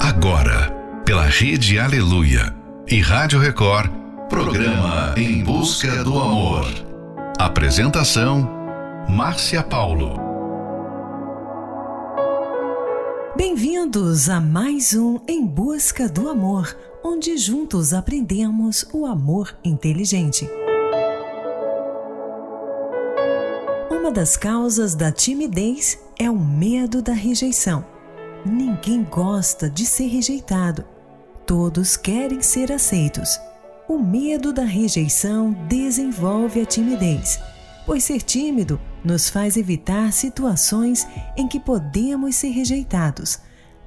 Agora, pela Rede Aleluia e Rádio Record, programa Em Busca do Amor. Apresentação: Márcia Paulo. Bem-vindos a mais um Em Busca do Amor, onde juntos aprendemos o amor inteligente. Uma das causas da timidez é o medo da rejeição. Ninguém gosta de ser rejeitado. Todos querem ser aceitos. O medo da rejeição desenvolve a timidez, pois ser tímido nos faz evitar situações em que podemos ser rejeitados,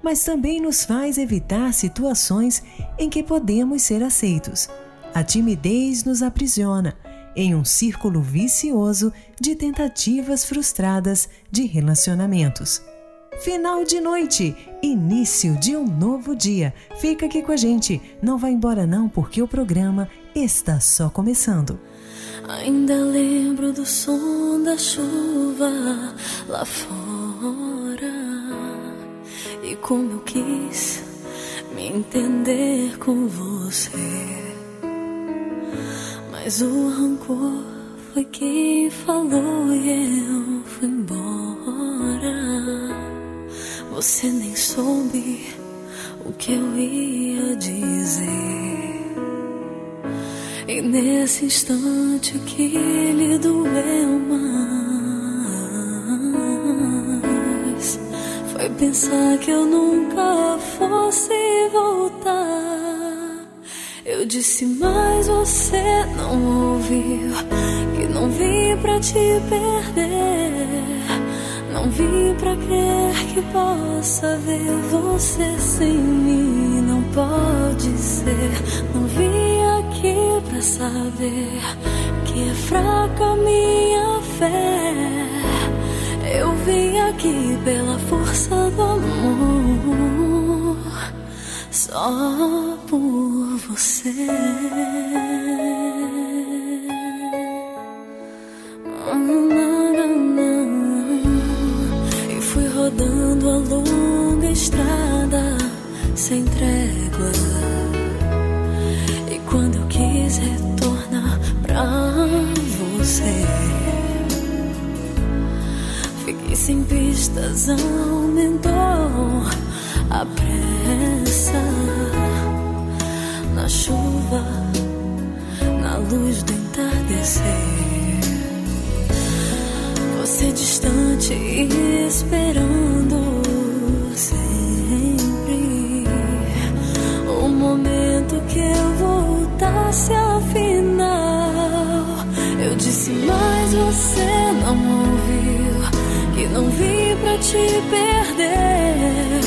mas também nos faz evitar situações em que podemos ser aceitos. A timidez nos aprisiona em um círculo vicioso de tentativas frustradas de relacionamentos. Final de noite, início de um novo dia. Fica aqui com a gente, não vá embora não, porque o programa está só começando. Ainda lembro do som da chuva lá fora e como eu quis me entender com você. Mas o rancor foi quem falou e eu fui embora. Você nem soube o que eu ia dizer. E nesse instante que lhe doeu mais, foi pensar que eu nunca fosse voltar. Eu disse, mas você não ouviu, que não vim pra te perder. Não vim pra crer que possa ver você sem mim. Não pode ser. Não vim aqui pra saber que é fraca minha fé. Eu vim aqui pela força do amor, só por você. Rodando a longa estrada sem trégua. E quando eu quis retornar pra você, fiquei sem pistas, aumentou a pressa na chuva, na luz do entardecer você distante esperando sempre o momento que eu voltasse afinal. Eu disse, mas você não ouviu que não vim pra te perder,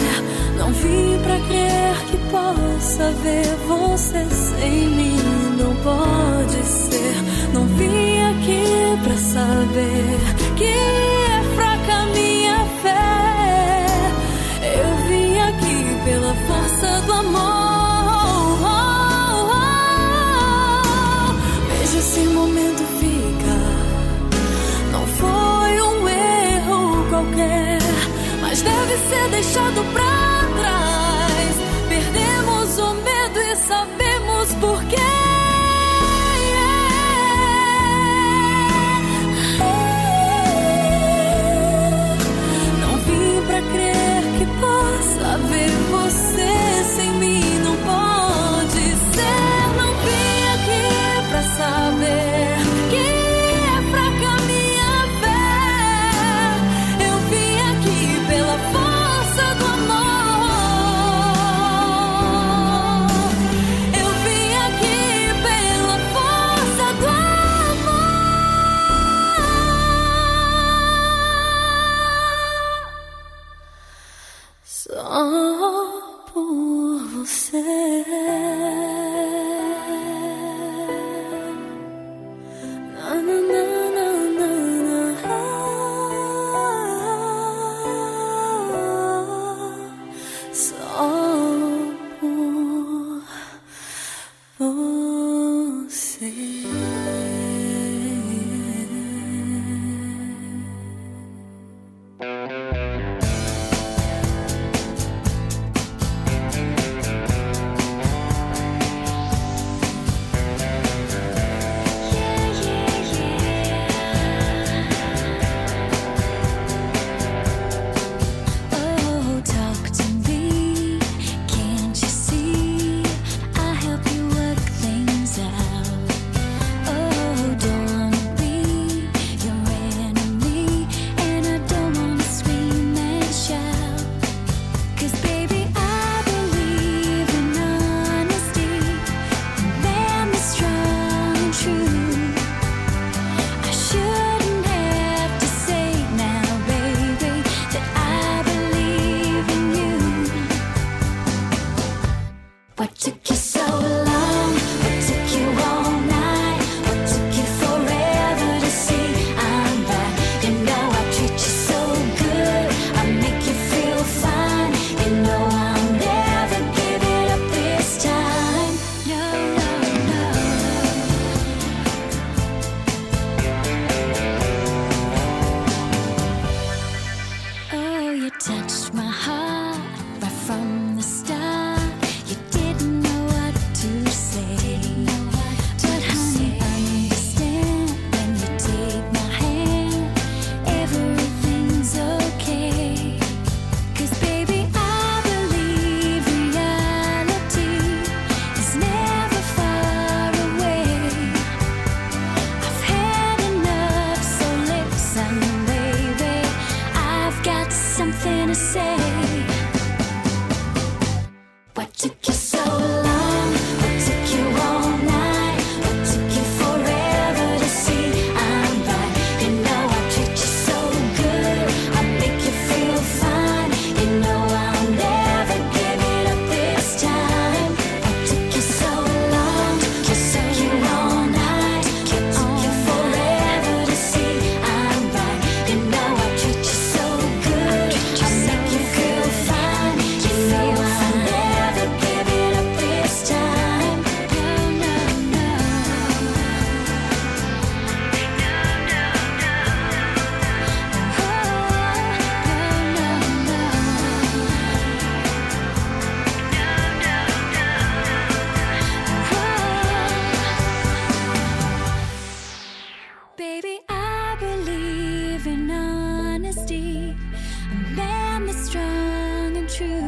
não vim pra crer que possa ver você sem mim. Não pode ser, não vim aqui pra saber deve ser deixado pra trás. Perdemos o medo e sabemos do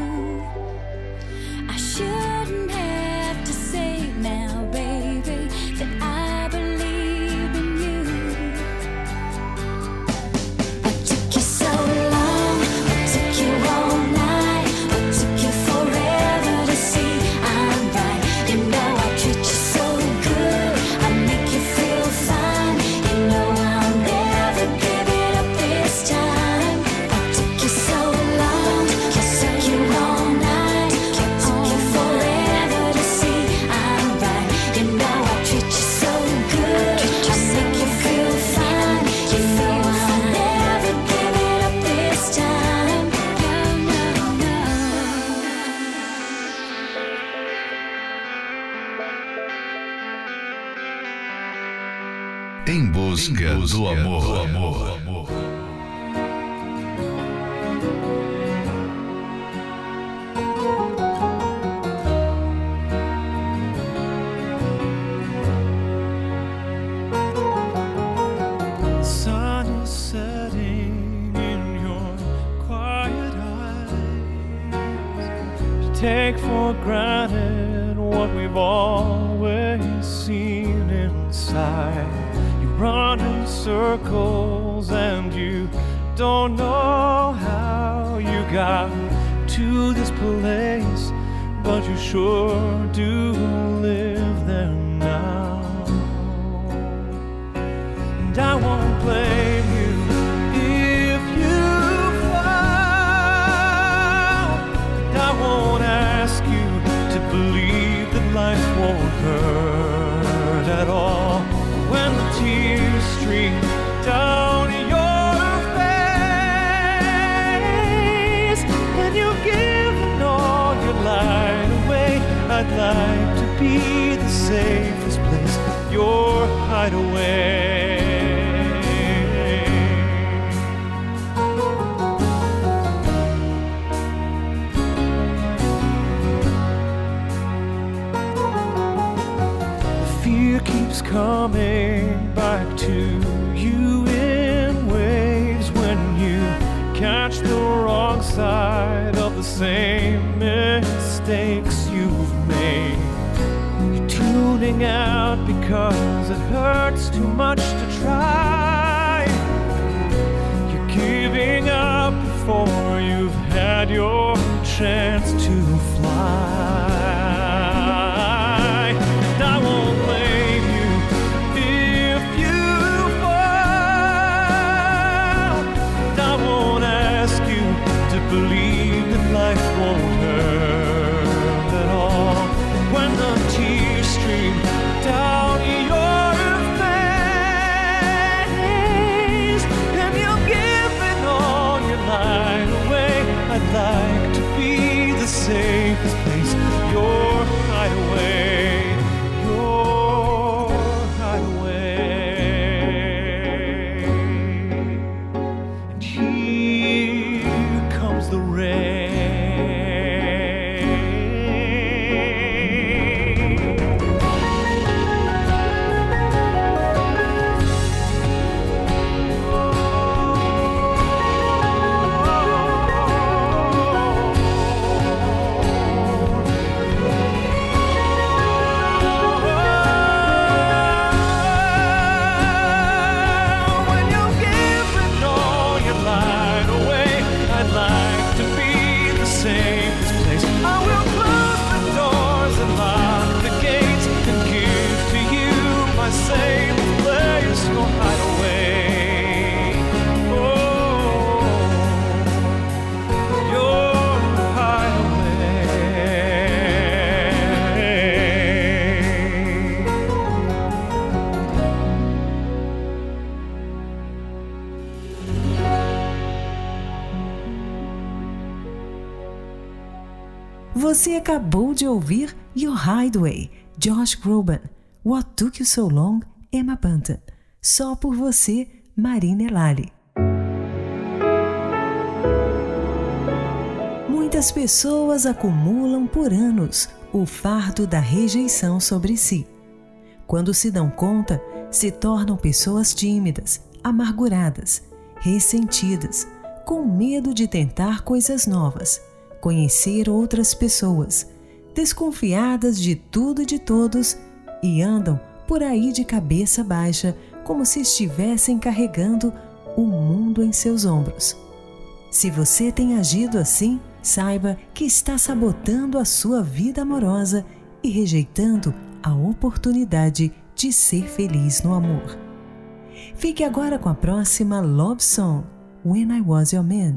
you to this place, but you sure do live there now. And I won't blame you if you fall, and I won't ask you to believe that life won't hurt to be the safest place, your hideaway. The fear keeps coming back to you in waves when you catch the wrong side of the same mistakes tuning out because it hurts too much to try. You're giving up before you've had your chance acabou de ouvir Your Hideaway, Josh Groban, What Took You So Long, Emma Bunton. Só por você, Marina Elali. Muitas pessoas acumulam por anos o fardo da rejeição sobre si. Quando se dão conta, se tornam pessoas tímidas, amarguradas, ressentidas, com medo de tentar coisas novas, conhecer outras pessoas, desconfiadas de tudo e de todos e andam por aí de cabeça baixa, como se estivessem carregando o mundo em seus ombros. Se você tem agido assim, saiba que está sabotando a sua vida amorosa e rejeitando a oportunidade de ser feliz no amor. Fique agora com a próxima Love Song, When I Was Your Man,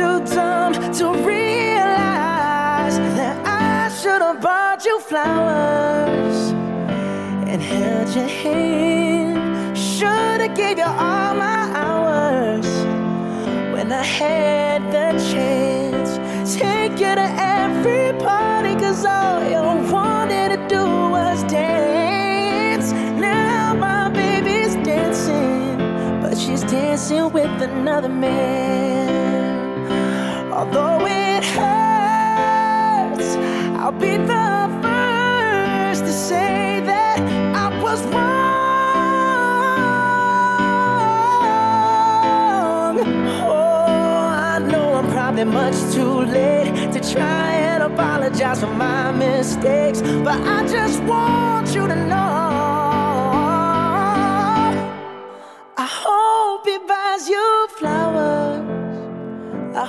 too dumb to realize that I should have bought you flowers and held your hand. Should have gave you all my hours when I had the chance. Take you to every party, cause all you wanted to do was dance. Now my baby's dancing, but she's dancing with another man. Although it hurts, I'll be the first to say that I was wrong. Oh, I know I'm probably much too late to try and apologize for my mistakes, but I just want you to know. I hope he buys you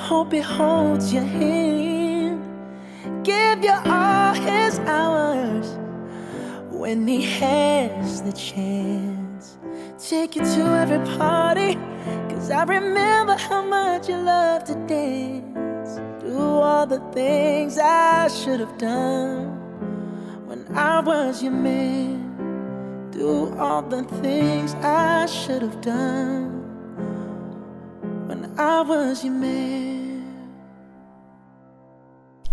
hope he holds your hand. Give you all his hours when he has the chance. Take you to every party. Cause I remember how much you love to dance. Do all the things I should have done when I was your man. Do all the things I should have done when I was your man.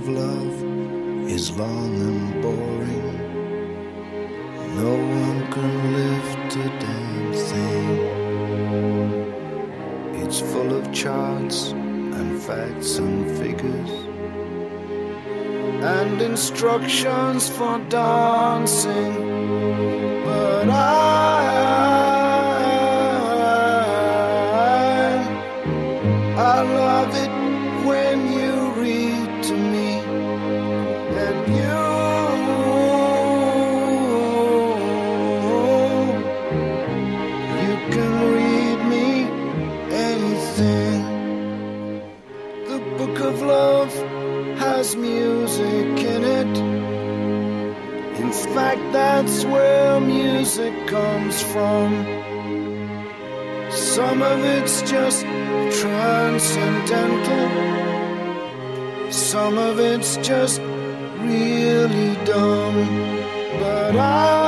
Of love is long and boring. No one can lift a damn thing. It's full of charts and facts and figures. and instructions for dancing. But I music comes from. Some of it's just transcendental, some of it's just really dumb. But I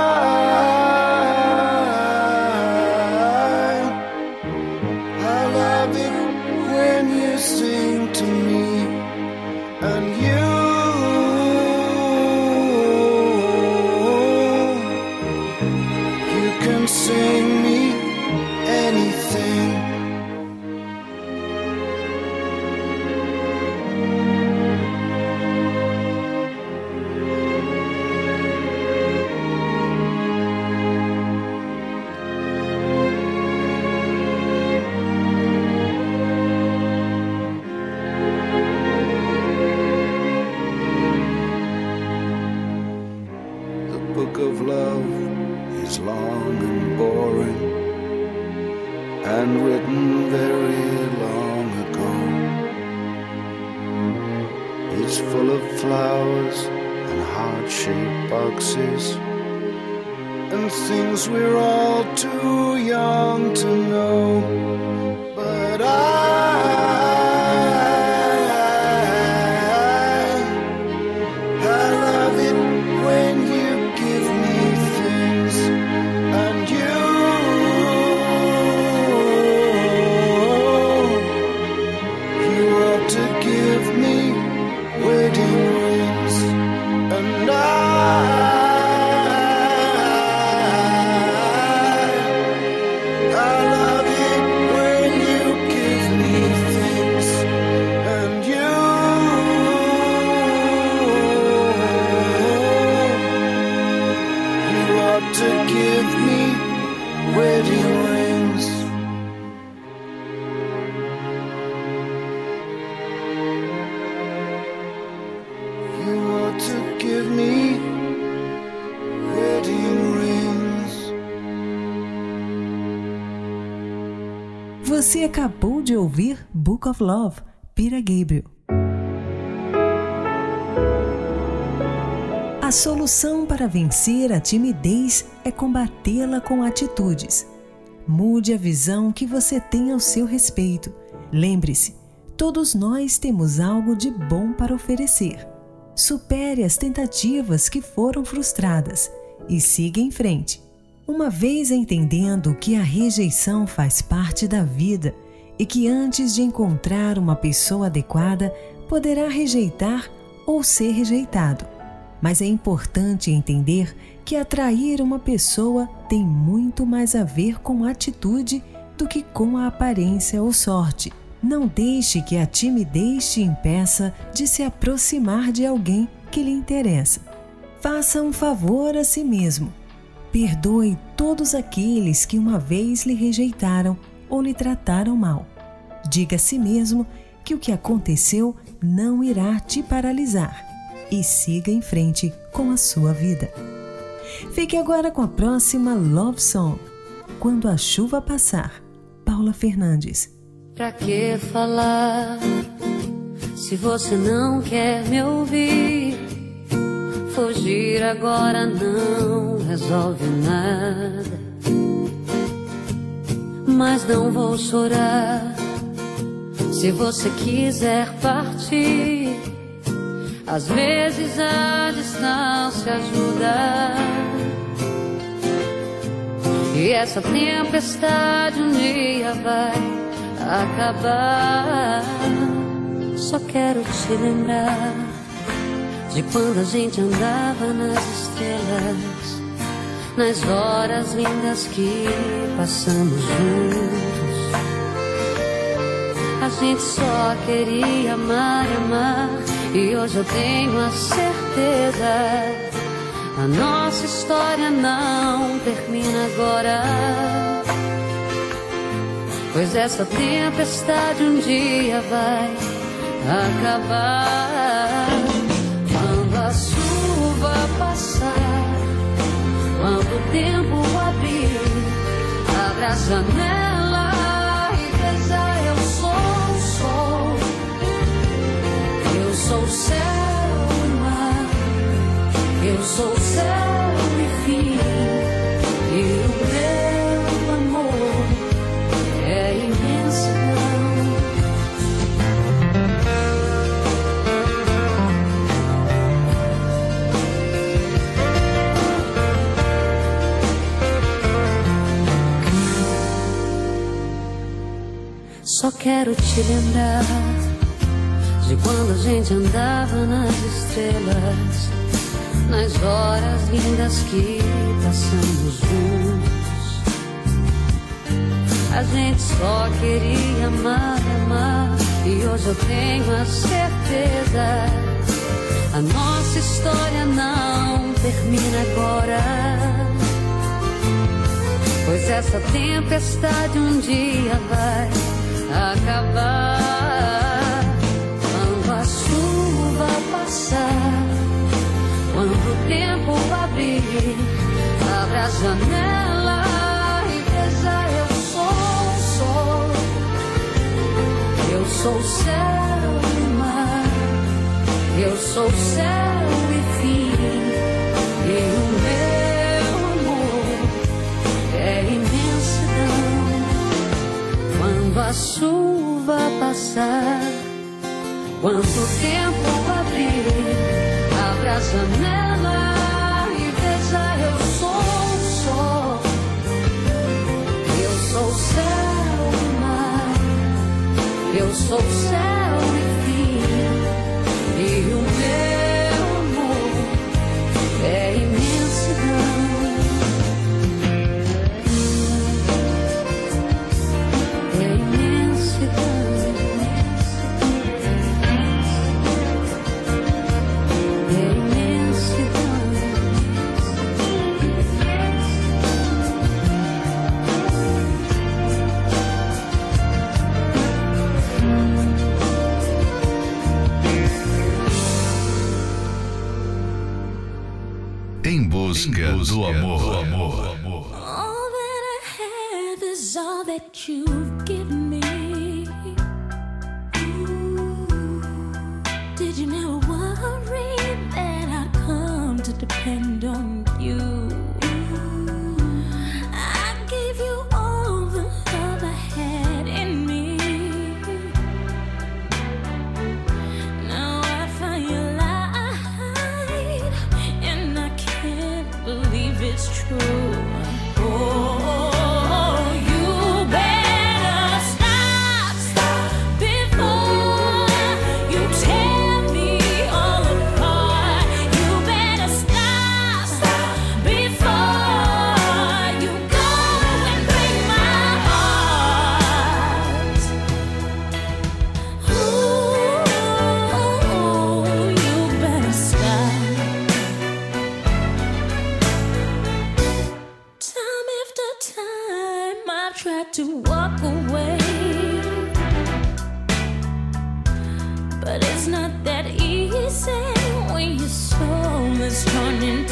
Você acabou de ouvir Book of Love, Peter Gabriel. A solução para vencer a timidez é combatê-la com atitudes. Mude a visão que você tem ao seu respeito. Lembre-se, todos nós temos algo de bom para oferecer. Supere as tentativas que foram frustradas e siga em frente. Uma vez entendendo que a rejeição faz parte da vida e que antes de encontrar uma pessoa adequada, poderá rejeitar ou ser rejeitado. Mas é importante entender que atrair uma pessoa tem muito mais a ver com atitude do que com a aparência ou sorte. Não deixe que a timidez te impeça de se aproximar de alguém que lhe interessa. Faça um favor a si mesmo Perdoe todos aqueles que uma vez lhe rejeitaram ou lhe trataram mal. Diga a si mesmo que o que aconteceu não irá te paralisar e siga em frente com a sua vida. Fique agora com a próxima Love Song, Quando a Chuva Passar, Paula Fernandes. Pra que falar se você não quer me ouvir? Fugir agora não resolve nada. Mas não vou chorar se você quiser partir. Às vezes a distância ajuda. E essa tempestade um dia vai acabar. Só quero te lembrar de quando a gente andava nas estrelas, nas horas lindas que passamos juntos. A gente só queria amar e amar E hoje eu tenho a certeza. A nossa história não termina agora. Pois essa tempestade um dia vai acabar. Quando o tempo abrir, abra a janela e veja eu sou o sol. Eu sou o céu e mar. Eu sou o Só quero te lembrar de quando a gente andava nas estrelas, nas horas lindas que passamos juntos. A gente só queria amar, amar, e hoje eu tenho a certeza. A nossa história não termina agora. Pois essa tempestade um dia vai acabar. Quando a chuva passar, quando o tempo abrir, abra a janela e veja eu sou o sol. Eu sou céu e mar. Eu sou céu e fim. E o meu Quando a chuva passar, quando o tempo abrir, abra a janela e veja eu sou o sol. Eu sou o céu e mar. Eu sou o céu it's not that easy when your soul is torn in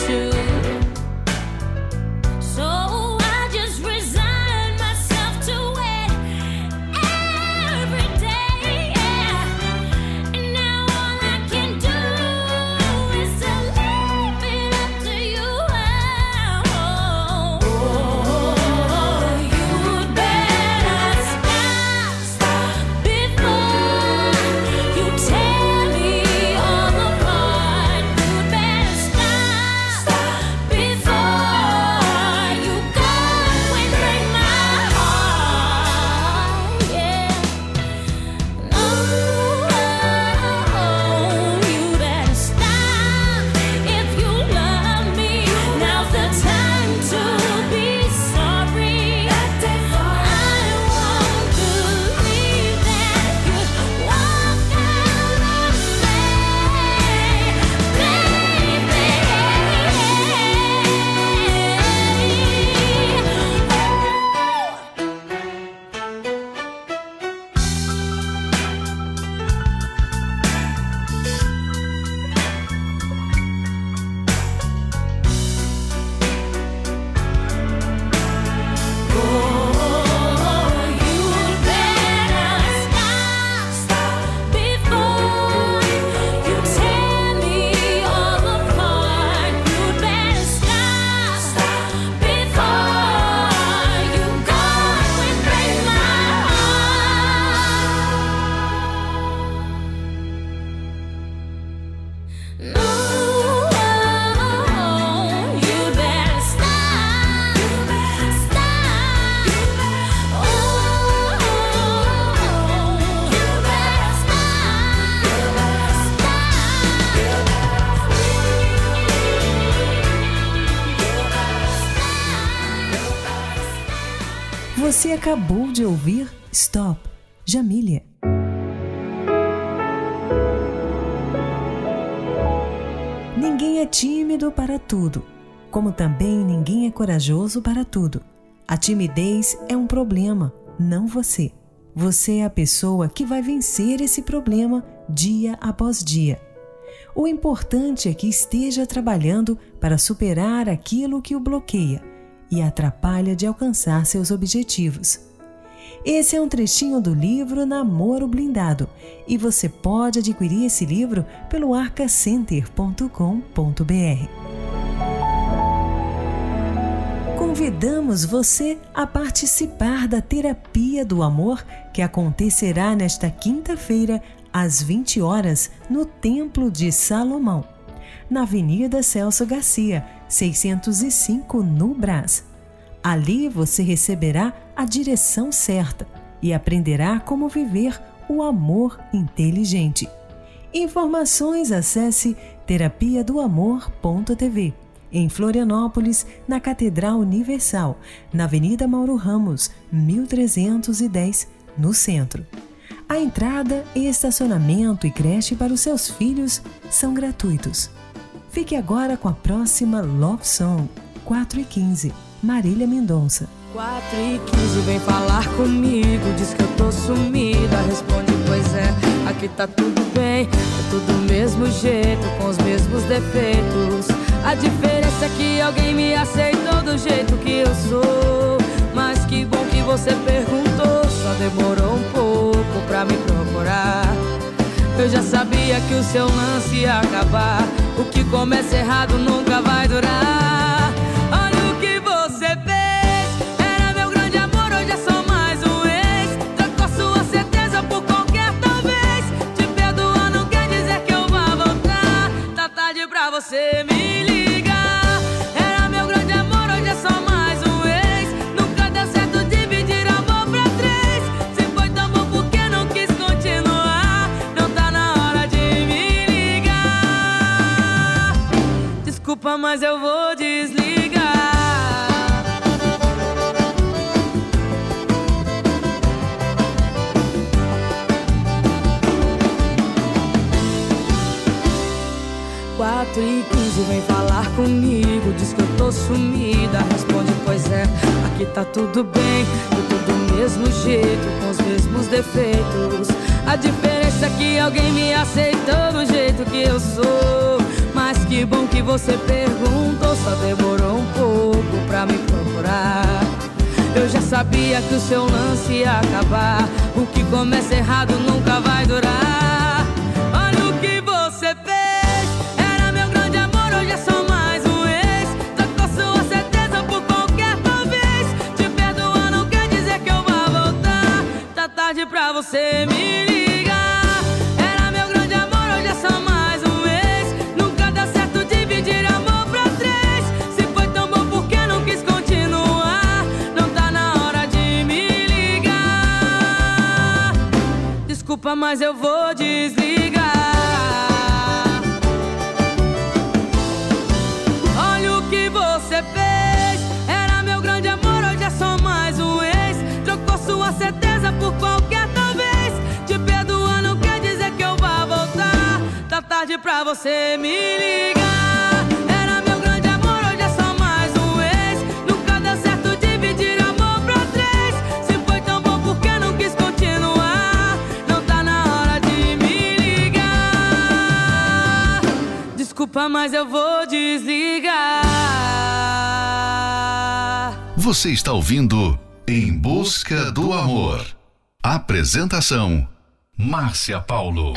acabou de ouvir Stop, Jamília. Ninguém é tímido para tudo, como também ninguém é corajoso para tudo. A timidez é um problema, não você. Você é a pessoa que vai vencer esse problema dia após dia. O importante é que esteja trabalhando para superar aquilo que o bloqueia e atrapalha de alcançar seus objetivos. Esse é um trechinho do livro Namoro Blindado e você pode adquirir esse livro pelo arcacenter.com.br. Convidamos você a participar da Terapia do Amor que acontecerá nesta quinta-feira às 20 horas no Templo de Salomão, na Avenida Celso Garcia, 605 no Brás. Ali você receberá a direção certa e aprenderá como viver o amor inteligente. Informações acesse terapia do amor.tv. Em Florianópolis, na Catedral Universal, na Avenida Mauro Ramos, 1310, no centro. A entrada estacionamento e creche para os seus filhos são gratuitos. Fique agora com a próxima Love Song, 4 e 15, Marília Mendonça. 4 e 15 vem falar comigo, diz que eu tô sumida. Responde, pois é, aqui tá tudo bem, é tudo do mesmo jeito, com os mesmos defeitos. A diferença é que alguém me aceitou do jeito que eu sou. Mas que bom que você perguntou, só demorou um pouco pra me procurar. Eu já sabia que o seu lance ia acabar. O que começa errado nunca vai durar. Olha o que você fez. Era meu grande amor, hoje é só mais um ex. Trocou sua certeza por qualquer talvez. Te perdoar não quer dizer que eu vá voltar. Tá tarde pra você me Desculpa, mas eu vou desligar. Quatro e quinze vem falar comigo. Diz que eu tô sumida. Responde, pois é, aqui tá tudo bem. Eu tô do mesmo jeito, com os mesmos defeitos. A diferença é que alguém me aceitou do jeito que eu sou que bom que você perguntou Só demorou um pouco pra me procurar eu já sabia que o seu lance ia acabar. O que começa errado nunca vai durar. Olha o que você fez. Era meu grande amor, hoje é só mais um ex. Trocou sua certeza por qualquer talvez. Te perdoar não quer dizer que eu vá voltar. Tá tarde pra você me ligar. Desculpa, mas eu vou desligar. Olha o que você fez. Era meu grande amor, hoje é só mais um ex. Trocou sua certeza por qualquer talvez. Te perdoar não quer dizer que eu vá voltar. Tá tarde pra você me ligar. Desculpa, mas eu vou desligar. Você está ouvindo Em Busca do Amor. Apresentação: Márcia Paulo.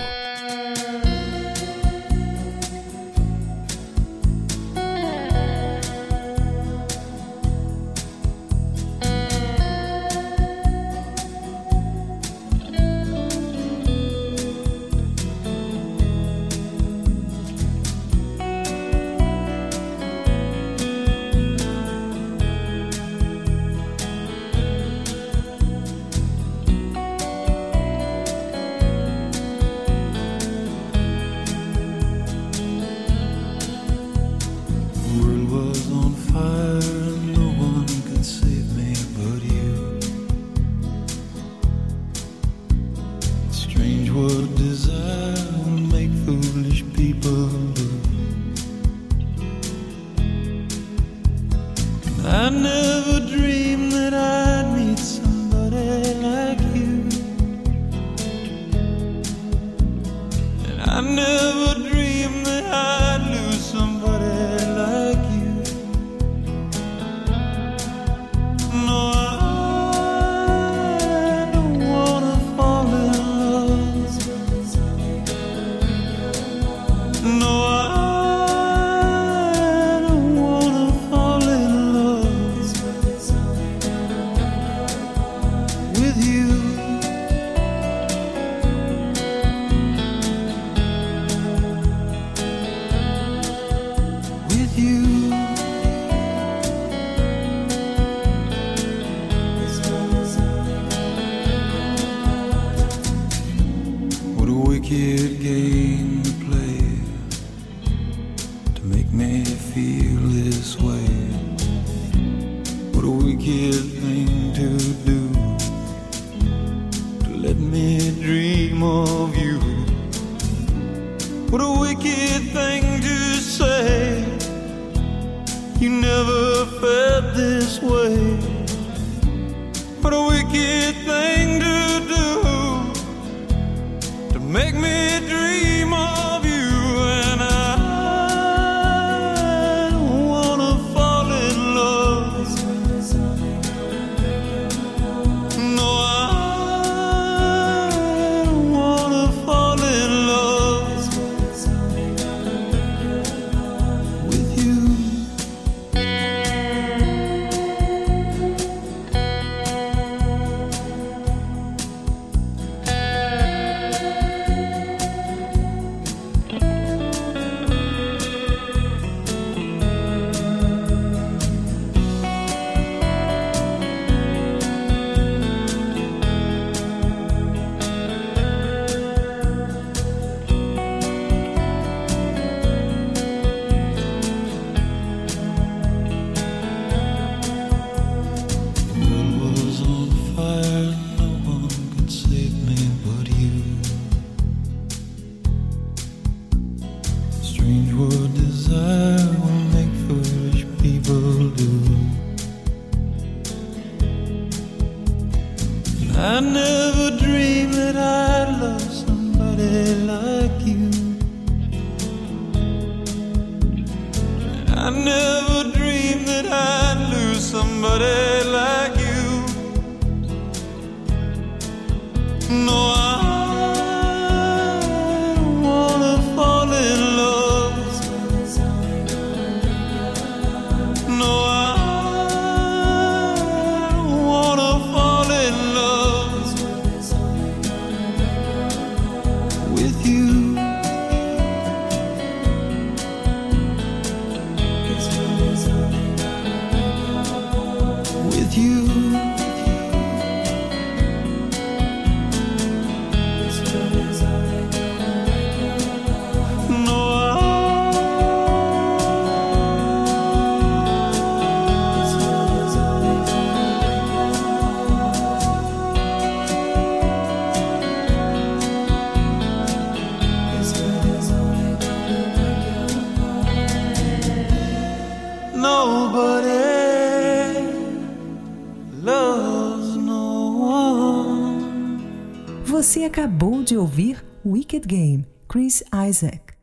De ouvir Wicked Game, Chris Isaac.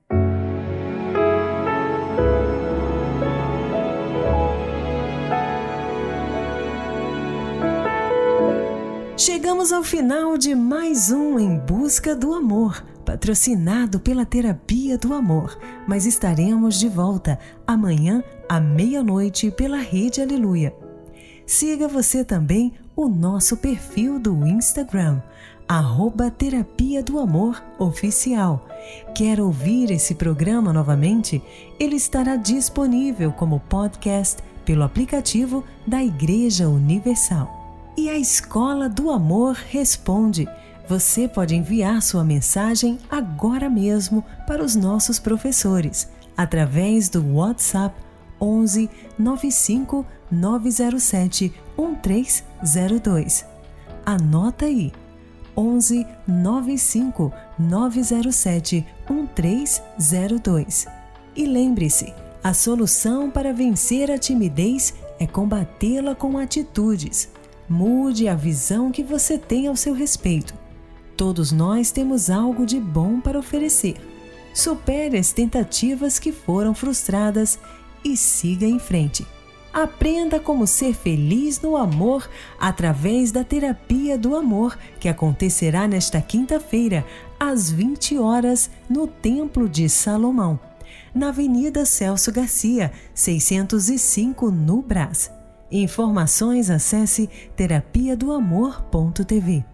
Chegamos ao final de mais um Em Busca do Amor, patrocinado pela Terapia do Amor. Mas estaremos de volta amanhã à meia-noite pela Rede Aleluia. Siga você também o nosso perfil do Instagram, arroba Terapia do Amor Oficial. Quer ouvir esse programa novamente? Ele estará disponível como podcast pelo aplicativo da Igreja Universal. E a Escola do Amor responde. Você pode enviar sua mensagem agora mesmo para os nossos professores através do WhatsApp 11 95 907 1302. Anota aí. 11 95 907 1302. E lembre-se, a solução para vencer a timidez é combatê-la com atitudes. Mude a visão que você tem ao seu respeito. Todos nós temos algo de bom para oferecer. Supere as tentativas que foram frustradas e siga em frente. Aprenda como ser feliz no amor através da terapia do amor, que acontecerá nesta quinta-feira, às 20 horas, no Templo de Salomão, na Avenida Celso Garcia, 605, no Brás. Informações acesse terapia do amor.tv.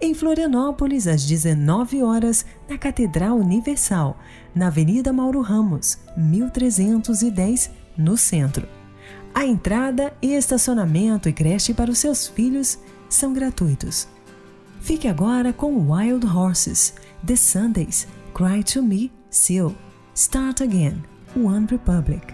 Em Florianópolis, às 19 horas, na Catedral Universal, na Avenida Mauro Ramos, 1310, no centro. A entrada e estacionamento e creche para os seus filhos são gratuitos. Fique agora com Wild Horses, The Sundays, Cry to Me, Seal, Start Again, One Republic.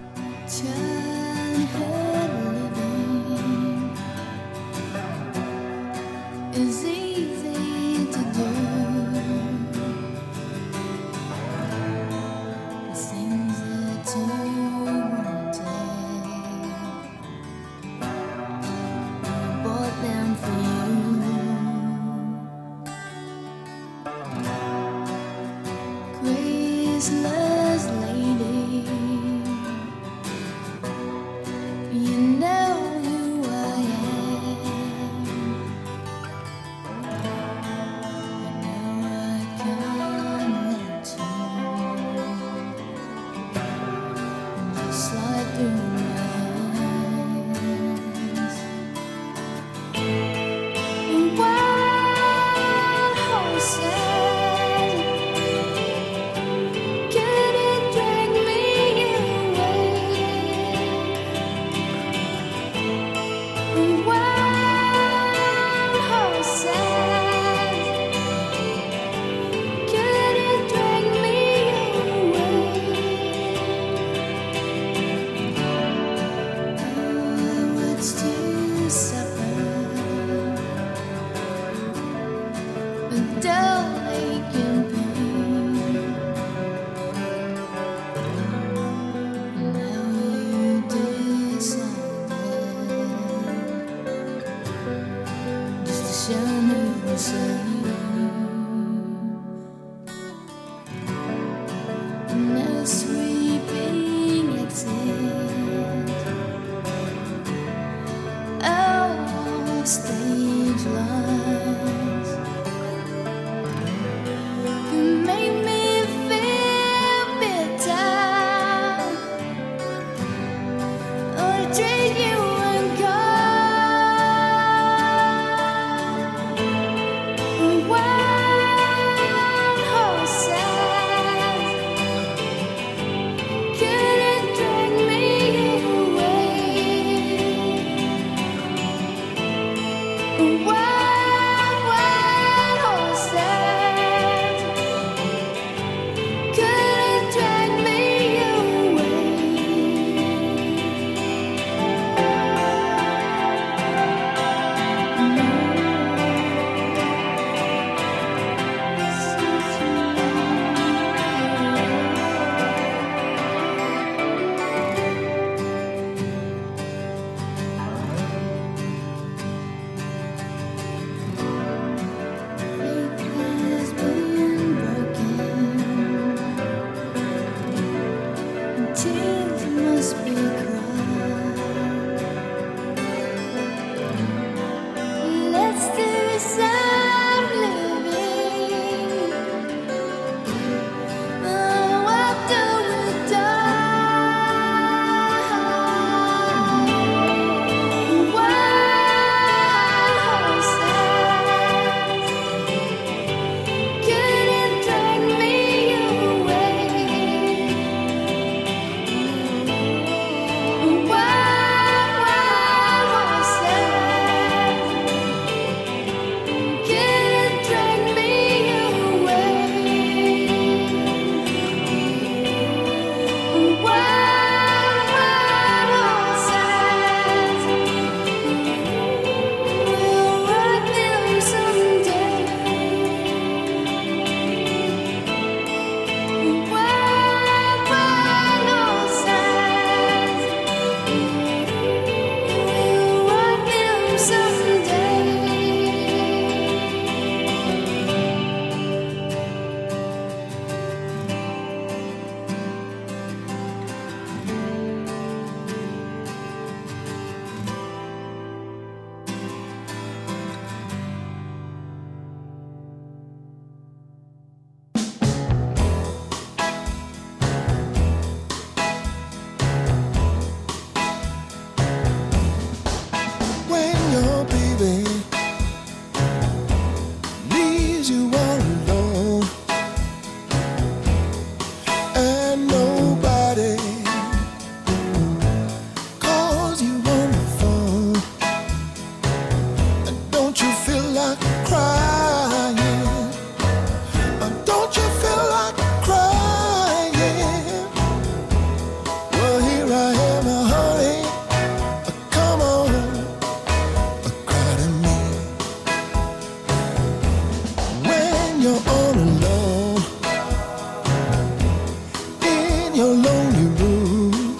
your lonely room,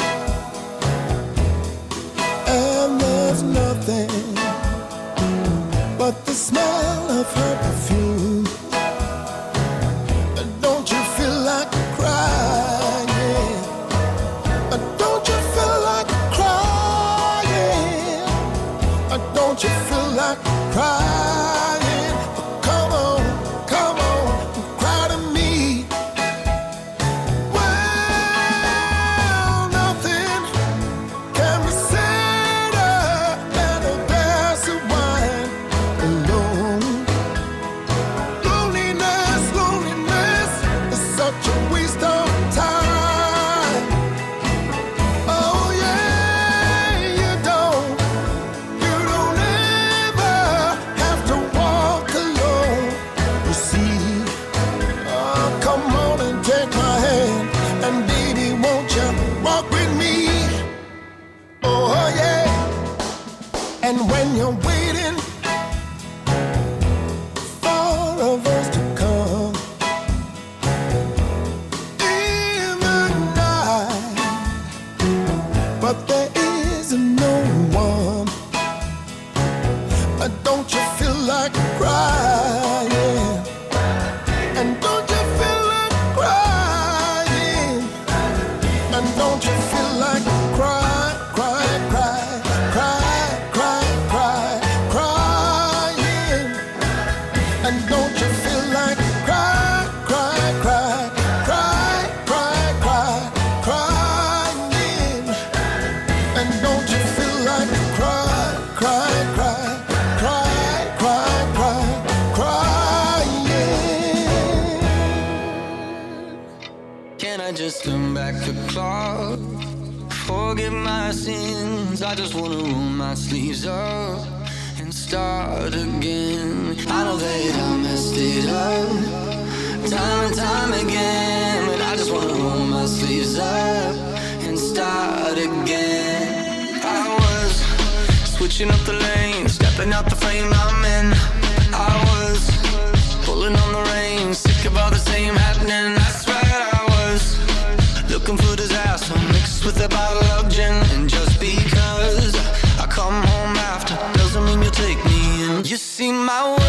and there's nothing but the smell of her perfume. I just wanna roll my sleeves up and start again. I know that I messed it up time and time again, but I just wanna roll my sleeves up and start again. I was switching up the lane, stepping out the frame I'm in. I was pulling on the reins, sick of all the same happening. That's right, I was looking for disaster mixed with a bottle of gin, and just because. See my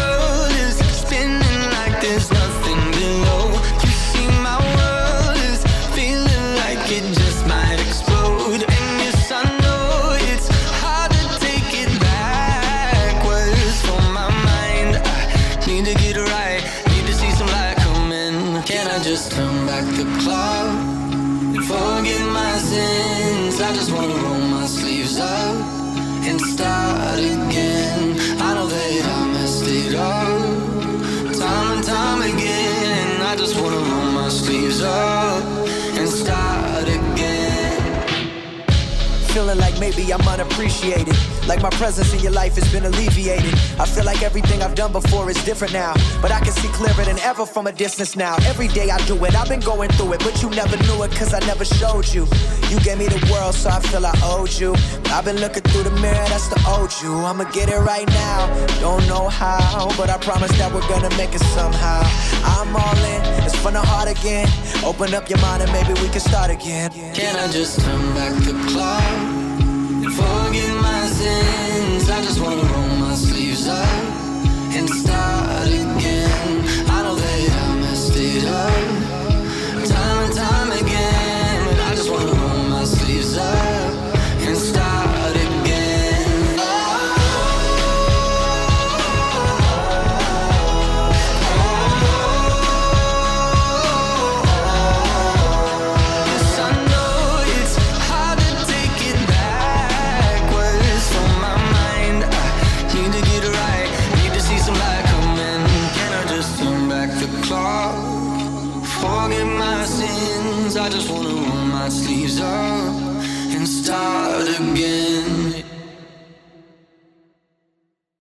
maybe I'm unappreciated. Like my presence in your life has been alleviated. I feel like everything I've done before is different now. But I can see clearer than ever from a distance now. Every day I do it, I've been going through it, but you never knew it cause I never showed you. You gave me the world, so I feel I owed you. I've been looking through the mirror, that's the old you. I'ma get it right now. Don't know how, but I promise that we're gonna make it somehow. I'm all in, it's from the heart again. Open up your mind and maybe we can start again. Can I just turn back the clock? Forgive my sins. I just wanna roll my sleeves up and start again. I know that I messed it up